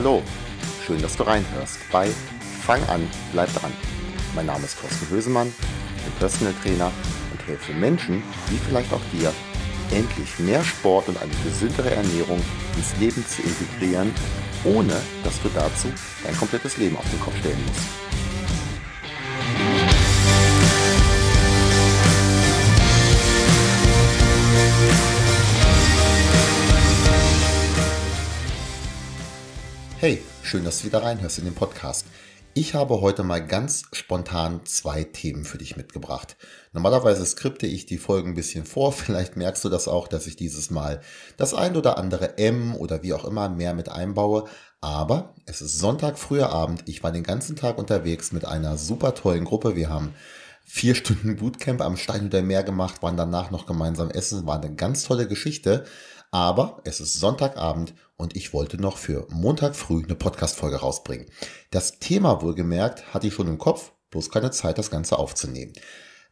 Hallo. Schön, dass du reinhörst bei Fang an, bleib dran. Mein Name ist Thorsten Hösemann, bin Personal Trainer und helfe Menschen, wie vielleicht auch dir, endlich mehr Sport und eine gesündere Ernährung ins Leben zu integrieren, ohne dass du dazu dein komplettes Leben auf den Kopf stellen musst. Hey, schön, dass du wieder reinhörst in den Podcast. Ich habe heute mal ganz spontan zwei Themen für dich mitgebracht. Normalerweise skripte ich die Folgen ein bisschen vor. Vielleicht merkst du das auch, dass ich dieses Mal das ein oder andere M oder wie auch immer mehr mit einbaue. Aber es ist Sonntag früher Abend. Ich war den ganzen Tag unterwegs mit einer super tollen Gruppe. Wir haben vier Stunden Bootcamp am Steinhuder Meer gemacht, waren danach noch gemeinsam essen. War eine ganz tolle Geschichte. Aber es ist Sonntagabend und ich wollte noch für Montag früh eine Podcast-Folge rausbringen. Das Thema wohlgemerkt hatte ich schon im Kopf, bloß keine Zeit, das Ganze aufzunehmen.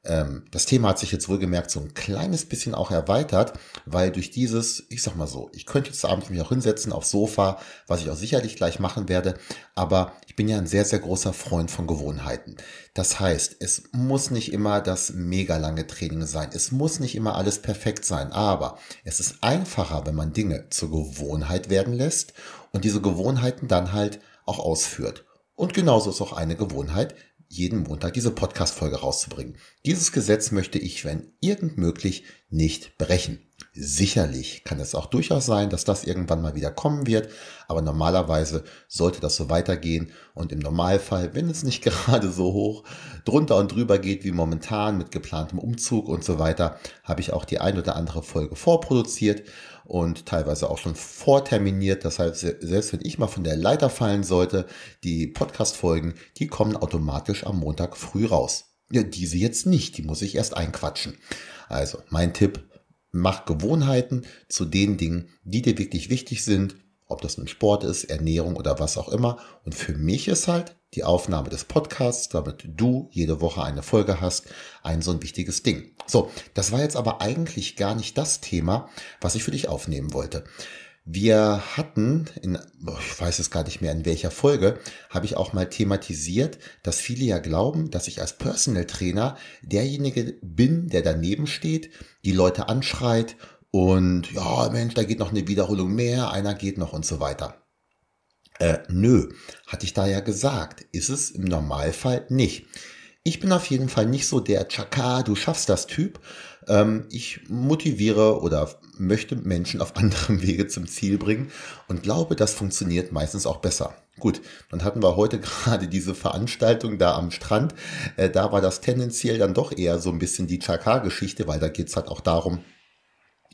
Ähm, das Thema hat sich jetzt wohlgemerkt so ein kleines bisschen auch erweitert, weil durch dieses, ich sag mal so, ich könnte jetzt abends mich auch hinsetzen aufs Sofa, was ich auch sicherlich gleich machen werde, aber ich bin ja ein sehr, sehr großer Freund von Gewohnheiten. Das heißt, es muss nicht immer das mega lange Training sein, es muss nicht immer alles perfekt sein, aber es ist einfacher, wenn man Dinge zur Gewohnheit werden lässt und diese Gewohnheiten dann halt auch ausführt. Und genauso ist auch eine Gewohnheit, jeden Montag diese Podcast-Folge rauszubringen. Dieses Gesetz möchte ich, wenn irgend möglich, nicht brechen. Sicherlich kann es auch durchaus sein, dass das irgendwann mal wieder kommen wird, aber normalerweise sollte das so weitergehen und im Normalfall, wenn es nicht gerade so hoch drunter und drüber geht wie momentan mit geplantem Umzug und so weiter, habe ich auch die ein oder andere Folge vorproduziert und teilweise auch schon vorterminiert. Das heißt, selbst wenn ich mal von der Leiter fallen sollte, die Podcast-Folgen, die kommen automatisch am Montag früh raus. Ja, diese jetzt nicht, die muss ich erst einquatschen. Also, mein Tipp, mach Gewohnheiten zu den Dingen, die dir wirklich wichtig sind, ob das nun Sport ist, Ernährung oder was auch immer. Und für mich ist halt die Aufnahme des Podcasts, damit du jede Woche eine Folge hast, ein so ein wichtiges Ding. So, das war jetzt aber eigentlich gar nicht das Thema, was ich für dich aufnehmen wollte. Wir hatten, in, ich weiß es gar nicht mehr in welcher Folge, habe ich auch mal thematisiert, dass viele ja glauben, dass ich als Personal Trainer derjenige bin, der daneben steht, die Leute anschreit und ja, Mensch, da geht noch eine Wiederholung mehr, einer geht noch und so weiter. Äh, nö, hatte ich da ja gesagt, ist es im Normalfall nicht. Ich bin auf jeden Fall nicht so der Chaka, du schaffst das Typ. Ähm, ich motiviere oder möchte Menschen auf anderem Wege zum Ziel bringen und glaube, das funktioniert meistens auch besser. Gut, dann hatten wir heute gerade diese Veranstaltung da am Strand. Äh, da war das tendenziell dann doch eher so ein bisschen die Chaka-Geschichte, weil da geht's halt auch darum,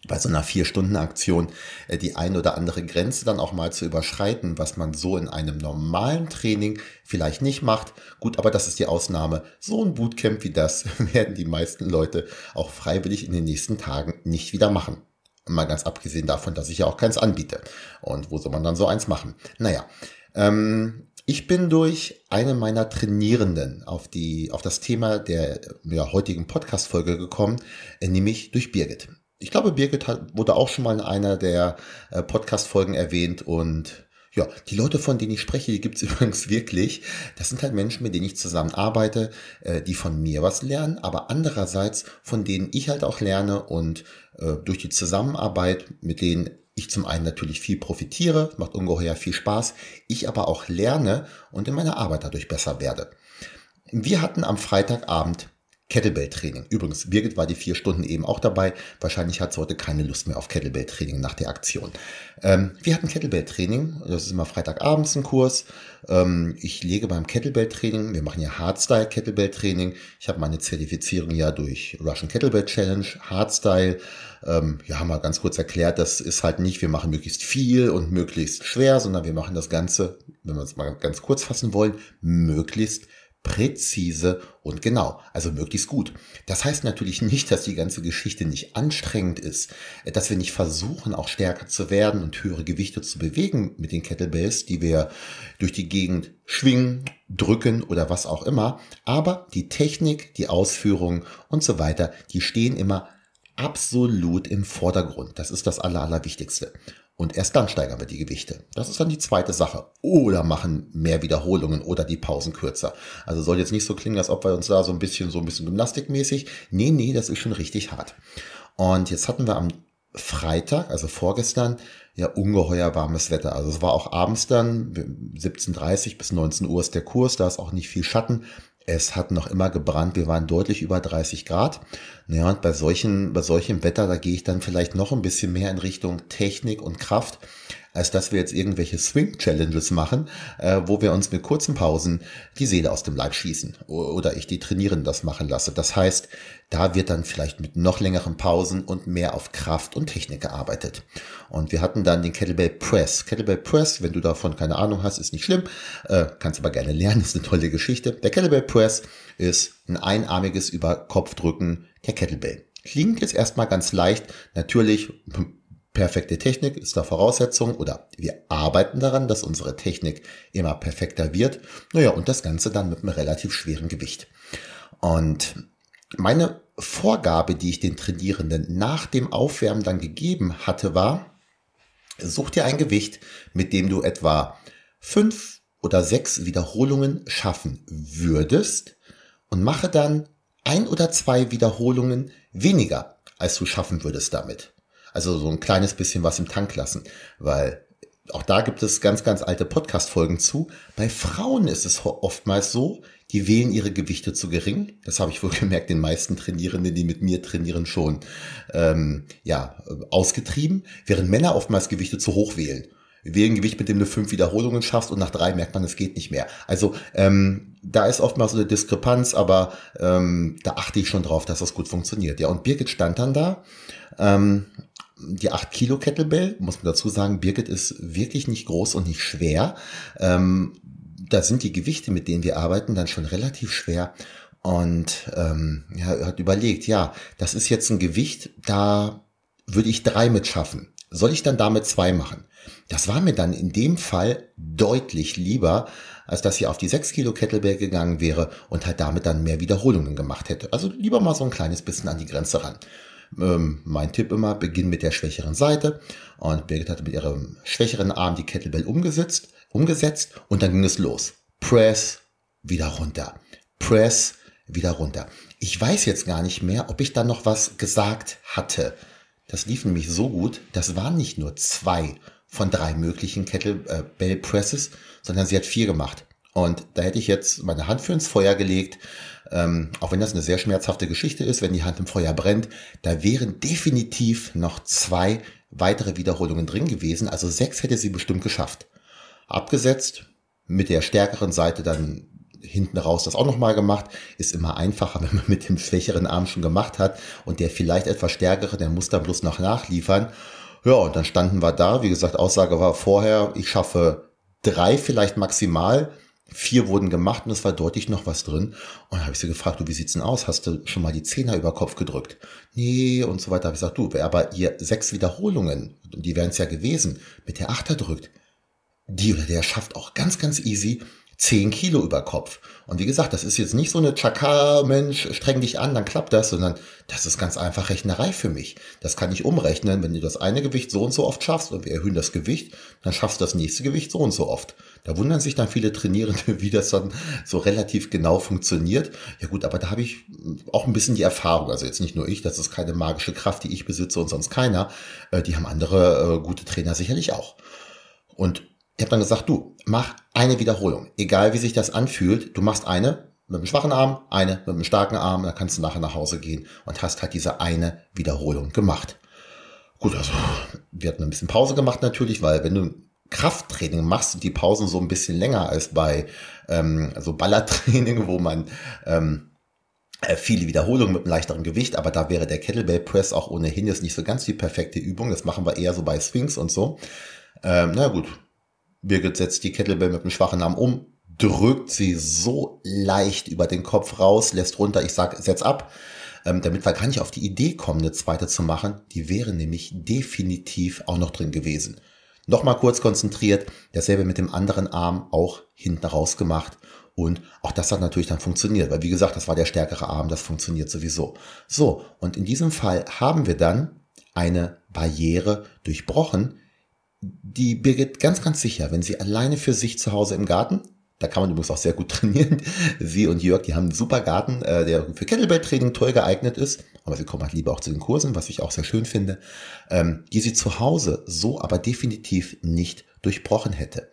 bei so einer Vier-Stunden-Aktion äh, die ein oder andere Grenze dann auch mal zu überschreiten, was man so in einem normalen Training vielleicht nicht macht. Gut, aber das ist die Ausnahme. So ein Bootcamp wie das werden die meisten Leute auch freiwillig in den nächsten Tagen nicht wieder machen. Mal ganz abgesehen davon, dass ich ja auch keins anbiete. Und wo soll man dann so eins machen? Naja, ähm, ich bin durch eine meiner Trainierenden auf die, auf das Thema der ja, heutigen Podcast-Folge gekommen, äh, nämlich durch Birgit. Ich glaube, Birgit hat, wurde auch schon mal in einer der äh, Podcast-Folgen erwähnt und ja, die Leute, von denen ich spreche, die gibt's übrigens wirklich. Das sind halt Menschen, mit denen ich zusammen arbeite, äh, die von mir was lernen, aber andererseits von denen ich halt auch lerne und äh, durch die Zusammenarbeit, mit denen ich zum einen natürlich viel profitiere, macht ungeheuer viel Spaß, ich aber auch lerne und in meiner Arbeit dadurch besser werde. Wir hatten am Freitagabend Kettlebell-Training. Übrigens, Birgit war die vier Stunden eben auch dabei. Wahrscheinlich hat sie heute keine Lust mehr auf Kettlebell-Training nach der Aktion. Ähm, wir hatten Kettlebell-Training. Das ist immer Freitagabends ein Kurs. Ähm, ich lege beim Kettlebell-Training, wir machen ja Hardstyle Kettlebell-Training. Ich habe meine Zertifizierung ja durch Russian Kettlebell Challenge, Hardstyle. Ähm, ja, haben wir ganz kurz erklärt, das ist halt nicht, wir machen möglichst viel und möglichst schwer, sondern wir machen das Ganze, wenn wir es mal ganz kurz fassen wollen, möglichst präzise und genau, also möglichst gut. Das heißt natürlich nicht, dass die ganze Geschichte nicht anstrengend ist, dass wir nicht versuchen, auch stärker zu werden und höhere Gewichte zu bewegen mit den Kettlebells, die wir durch die Gegend schwingen, drücken oder was auch immer. Aber die Technik, die Ausführung und so weiter, die stehen immer absolut im Vordergrund. Das ist das Aller, Allerwichtigste. Und erst dann steigern wir die Gewichte. Das ist dann die zweite Sache. Oder machen mehr Wiederholungen oder die Pausen kürzer. Also soll jetzt nicht so klingen, als ob wir uns da so ein bisschen, so ein bisschen gymnastikmäßig. Nee, nee, das ist schon richtig hart. Und jetzt hatten wir am Freitag, also vorgestern, ja ungeheuer warmes Wetter. Also es war auch abends dann, 17.30 bis 19 Uhr ist der Kurs, da ist auch nicht viel Schatten. Es hat noch immer gebrannt, wir waren deutlich über 30 Grad. Naja, und bei solchen, bei solchem Wetter, da gehe ich dann vielleicht noch ein bisschen mehr in Richtung Technik und Kraft als dass wir jetzt irgendwelche Swing-Challenges machen, äh, wo wir uns mit kurzen Pausen die Seele aus dem Leib schießen oder ich die Trainierenden das machen lasse. Das heißt, da wird dann vielleicht mit noch längeren Pausen und mehr auf Kraft und Technik gearbeitet. Und wir hatten dann den Kettlebell Press. Kettlebell Press, wenn du davon keine Ahnung hast, ist nicht schlimm, äh, kannst aber gerne lernen, ist eine tolle Geschichte. Der Kettlebell Press ist ein einarmiges Über-Kopfdrücken der Kettlebell. Klingt jetzt erstmal ganz leicht. Natürlich Perfekte Technik ist da Voraussetzung oder wir arbeiten daran, dass unsere Technik immer perfekter wird. Naja, und das Ganze dann mit einem relativ schweren Gewicht. Und meine Vorgabe, die ich den Trainierenden nach dem Aufwärmen dann gegeben hatte, war, such dir ein Gewicht, mit dem du etwa fünf oder sechs Wiederholungen schaffen würdest und mache dann ein oder zwei Wiederholungen weniger, als du schaffen würdest damit. Also so ein kleines bisschen was im Tank lassen, weil auch da gibt es ganz, ganz alte Podcast-Folgen zu. Bei Frauen ist es oftmals so, die wählen ihre Gewichte zu gering. Das habe ich wohl gemerkt, den meisten Trainierenden, die mit mir trainieren, schon ähm, ja, ausgetrieben, während Männer oftmals Gewichte zu hoch wählen. Wählen Gewicht, mit dem du fünf Wiederholungen schaffst und nach drei merkt man, es geht nicht mehr. Also ähm, da ist oftmals so eine Diskrepanz, aber ähm, da achte ich schon drauf, dass das gut funktioniert. Ja, und Birgit stand dann da ähm, die 8 Kilo Kettlebell, muss man dazu sagen, Birgit ist wirklich nicht groß und nicht schwer. Ähm, da sind die Gewichte, mit denen wir arbeiten, dann schon relativ schwer. Und ähm, ja, hat überlegt, ja, das ist jetzt ein Gewicht, da würde ich drei mit schaffen. Soll ich dann damit zwei machen? Das war mir dann in dem Fall deutlich lieber, als dass sie auf die 6 Kilo Kettlebell gegangen wäre und halt damit dann mehr Wiederholungen gemacht hätte. Also lieber mal so ein kleines bisschen an die Grenze ran. Ähm, mein Tipp immer, beginn mit der schwächeren Seite. Und Birgit hatte mit ihrem schwächeren Arm die Kettlebell umgesetzt, umgesetzt und dann ging es los. Press, wieder runter. Press, wieder runter. Ich weiß jetzt gar nicht mehr, ob ich da noch was gesagt hatte. Das lief nämlich so gut, das waren nicht nur zwei von drei möglichen Kettlebell Presses, sondern sie hat vier gemacht. Und da hätte ich jetzt meine Hand für ins Feuer gelegt, ähm, auch wenn das eine sehr schmerzhafte Geschichte ist, wenn die Hand im Feuer brennt, da wären definitiv noch zwei weitere Wiederholungen drin gewesen. Also sechs hätte sie bestimmt geschafft. Abgesetzt, mit der stärkeren Seite dann hinten raus das auch nochmal gemacht. Ist immer einfacher, wenn man mit dem schwächeren Arm schon gemacht hat und der vielleicht etwas stärkere, der muss dann bloß noch nachliefern. Ja, und dann standen wir da. Wie gesagt, Aussage war vorher, ich schaffe drei vielleicht maximal. Vier wurden gemacht und es war deutlich noch was drin. Und dann habe ich sie gefragt, du, wie sieht's denn aus? Hast du schon mal die Zehner über Kopf gedrückt? Nee, und so weiter. Habe ich gesagt, du, wer aber ihr sechs Wiederholungen, die wären es ja gewesen, mit der Achter drückt, die oder der schafft auch ganz, ganz easy 10 Kilo über Kopf. Und wie gesagt, das ist jetzt nicht so eine Chaka, Mensch, streng dich an, dann klappt das, sondern das ist ganz einfach Rechnerei für mich. Das kann ich umrechnen. Wenn du das eine Gewicht so und so oft schaffst und wir erhöhen das Gewicht, dann schaffst du das nächste Gewicht so und so oft. Da wundern sich dann viele Trainierende, wie das dann so relativ genau funktioniert. Ja gut, aber da habe ich auch ein bisschen die Erfahrung. Also jetzt nicht nur ich, das ist keine magische Kraft, die ich besitze und sonst keiner. Äh, die haben andere äh, gute Trainer sicherlich auch. Und ich habe dann gesagt, du, mach eine Wiederholung. Egal wie sich das anfühlt, du machst eine mit einem schwachen Arm, eine mit einem starken Arm, dann kannst du nachher nach Hause gehen und hast halt diese eine Wiederholung gemacht. Gut, also wir hatten ein bisschen Pause gemacht natürlich, weil wenn du Krafttraining machst und die Pausen so ein bisschen länger als bei ähm, so Ballertraining, wo man ähm, äh, viele Wiederholungen mit einem leichteren Gewicht, aber da wäre der Kettlebell Press auch ohnehin jetzt nicht so ganz die perfekte Übung. Das machen wir eher so bei Swings und so. Ähm, na gut, Birgit setzt die Kettlebell mit einem schwachen Arm um, drückt sie so leicht über den Kopf raus, lässt runter, ich sag, setz ab, ähm, damit wir gar nicht auf die Idee kommen, eine zweite zu machen. Die wäre nämlich definitiv auch noch drin gewesen. Nochmal kurz konzentriert, dasselbe mit dem anderen Arm auch hinten raus gemacht. Und auch das hat natürlich dann funktioniert, weil wie gesagt, das war der stärkere Arm, das funktioniert sowieso. So, und in diesem Fall haben wir dann eine Barriere durchbrochen, die Birgit ganz, ganz sicher, wenn sie alleine für sich zu Hause im Garten, da kann man übrigens auch sehr gut trainieren. Sie und Jörg, die haben einen super Garten, äh, der für Kettlebell-Training toll geeignet ist. Aber sie kommen halt lieber auch zu den Kursen, was ich auch sehr schön finde, ähm, die sie zu Hause so aber definitiv nicht durchbrochen hätte.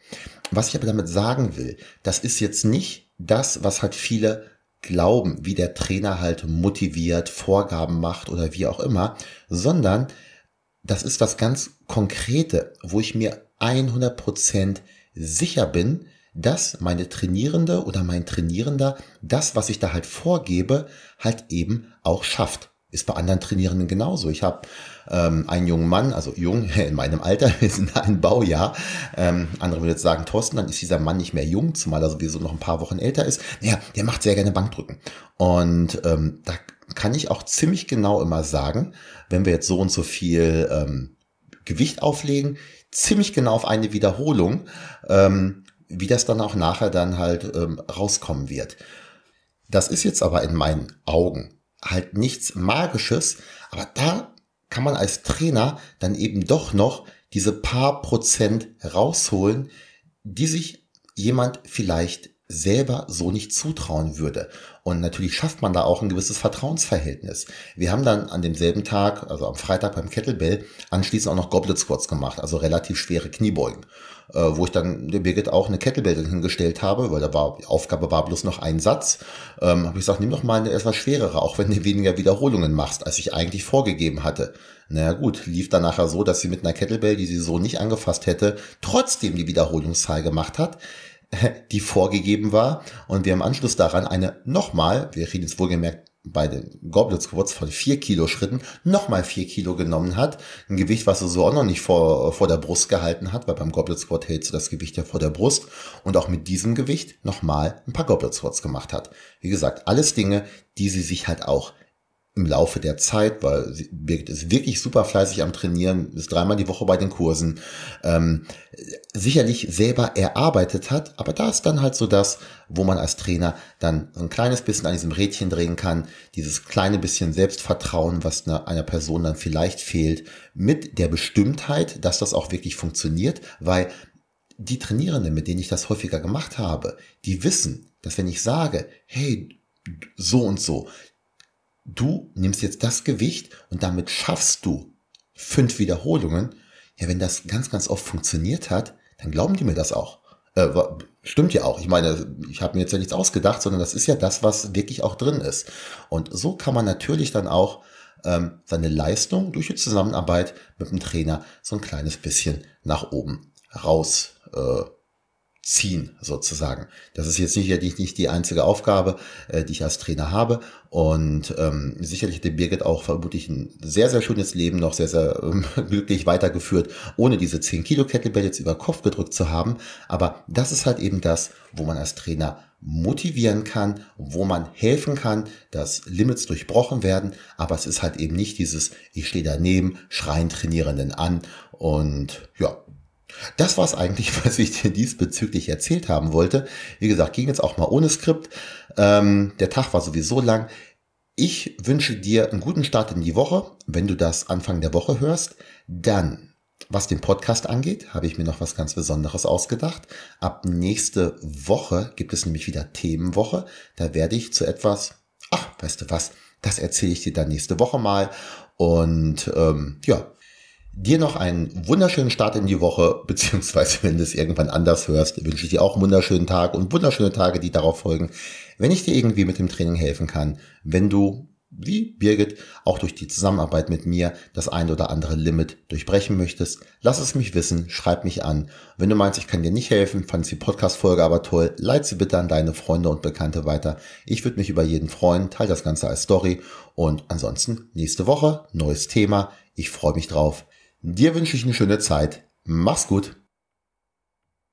Was ich aber damit sagen will, das ist jetzt nicht das, was halt viele glauben, wie der Trainer halt motiviert, Vorgaben macht oder wie auch immer, sondern das ist was ganz Konkrete, wo ich mir 100% sicher bin, dass meine Trainierende oder mein Trainierender das, was ich da halt vorgebe, halt eben auch schafft. Ist bei anderen Trainierenden genauso. Ich habe ähm, einen jungen Mann, also jung in meinem Alter, wir sind ein Baujahr. Ähm, andere würden jetzt sagen, Thorsten, dann ist dieser Mann nicht mehr jung, zumal er sowieso noch ein paar Wochen älter ist. Naja, der macht sehr gerne Bankdrücken. Und ähm, da kann ich auch ziemlich genau immer sagen, wenn wir jetzt so und so viel ähm, Gewicht auflegen, ziemlich genau auf eine Wiederholung, ähm, wie das dann auch nachher dann halt ähm, rauskommen wird. Das ist jetzt aber in meinen Augen halt nichts Magisches, aber da kann man als Trainer dann eben doch noch diese paar Prozent rausholen, die sich jemand vielleicht selber so nicht zutrauen würde. Und natürlich schafft man da auch ein gewisses Vertrauensverhältnis. Wir haben dann an demselben Tag, also am Freitag beim Kettlebell, anschließend auch noch Goblet Squats gemacht, also relativ schwere Kniebeugen. Äh, wo ich dann der Birgit auch eine Kettlebell hingestellt habe, weil da war, die Aufgabe war bloß noch ein Satz. Ähm, habe ich gesagt, nimm doch mal eine etwas schwerere, auch wenn du weniger Wiederholungen machst, als ich eigentlich vorgegeben hatte. Naja gut, lief dann nachher so, dass sie mit einer Kettlebell, die sie so nicht angefasst hätte, trotzdem die Wiederholungszahl gemacht hat die vorgegeben war und wir im Anschluss daran eine nochmal, wir reden jetzt wohlgemerkt bei den Goblet Squats von vier Kilo Schritten nochmal vier Kilo genommen hat. Ein Gewicht, was er so auch noch nicht vor, vor der Brust gehalten hat, weil beim Goblet Squat hältst du das Gewicht ja vor der Brust und auch mit diesem Gewicht nochmal ein paar Goblet Squats gemacht hat. Wie gesagt, alles Dinge, die sie sich halt auch im Laufe der Zeit, weil sie ist wirklich super fleißig am Trainieren, ist dreimal die Woche bei den Kursen, ähm, sicherlich selber erarbeitet hat, aber da ist dann halt so das, wo man als Trainer dann so ein kleines bisschen an diesem Rädchen drehen kann, dieses kleine bisschen Selbstvertrauen, was einer Person dann vielleicht fehlt, mit der Bestimmtheit, dass das auch wirklich funktioniert, weil die Trainierenden, mit denen ich das häufiger gemacht habe, die wissen, dass wenn ich sage, hey, so und so, du nimmst jetzt das Gewicht und damit schaffst du fünf Wiederholungen. Ja, wenn das ganz, ganz oft funktioniert hat, dann glauben die mir das auch. Äh, stimmt ja auch. Ich meine, ich habe mir jetzt ja nichts ausgedacht, sondern das ist ja das, was wirklich auch drin ist. Und so kann man natürlich dann auch ähm, seine Leistung durch die Zusammenarbeit mit dem Trainer so ein kleines bisschen nach oben raus äh, ziehen, sozusagen. Das ist jetzt sicherlich nicht die einzige Aufgabe, äh, die ich als Trainer habe. Und ähm, sicherlich hat Birgit auch vermutlich ein sehr, sehr schönes Leben noch sehr, sehr ähm, glücklich weitergeführt, ohne diese 10 Kilo Kettlebell jetzt über Kopf gedrückt zu haben. Aber das ist halt eben das, wo man als Trainer motivieren kann, wo man helfen kann, dass Limits durchbrochen werden, aber es ist halt eben nicht dieses, ich stehe daneben, schreien Trainierenden an und ja, das war es eigentlich, was ich dir diesbezüglich erzählt haben wollte. Wie gesagt, ging jetzt auch mal ohne Skript. Ähm, der Tag war sowieso lang. Ich wünsche dir einen guten Start in die Woche. Wenn du das Anfang der Woche hörst, dann, was den Podcast angeht, habe ich mir noch was ganz Besonderes ausgedacht. Ab nächste Woche gibt es nämlich wieder Themenwoche. Da werde ich zu etwas, ach, weißt du was, das erzähle ich dir dann nächste Woche mal. Und ähm, ja, Dir noch einen wunderschönen Start in die Woche, beziehungsweise wenn du es irgendwann anders hörst, wünsche ich dir auch einen wunderschönen Tag und wunderschöne Tage, die darauf folgen. Wenn ich dir irgendwie mit dem Training helfen kann, wenn du wie Birgit auch durch die Zusammenarbeit mit mir das ein oder andere Limit durchbrechen möchtest, lass es mich wissen, schreib mich an. Wenn du meinst, ich kann dir nicht helfen, fandest die Podcast-Folge aber toll, leite sie bitte an deine Freunde und Bekannte weiter. Ich würde mich über jeden freuen, teile das Ganze als Story und ansonsten nächste Woche, neues Thema. Ich freue mich drauf. Dir wünsche ich eine schöne Zeit. Mach's gut.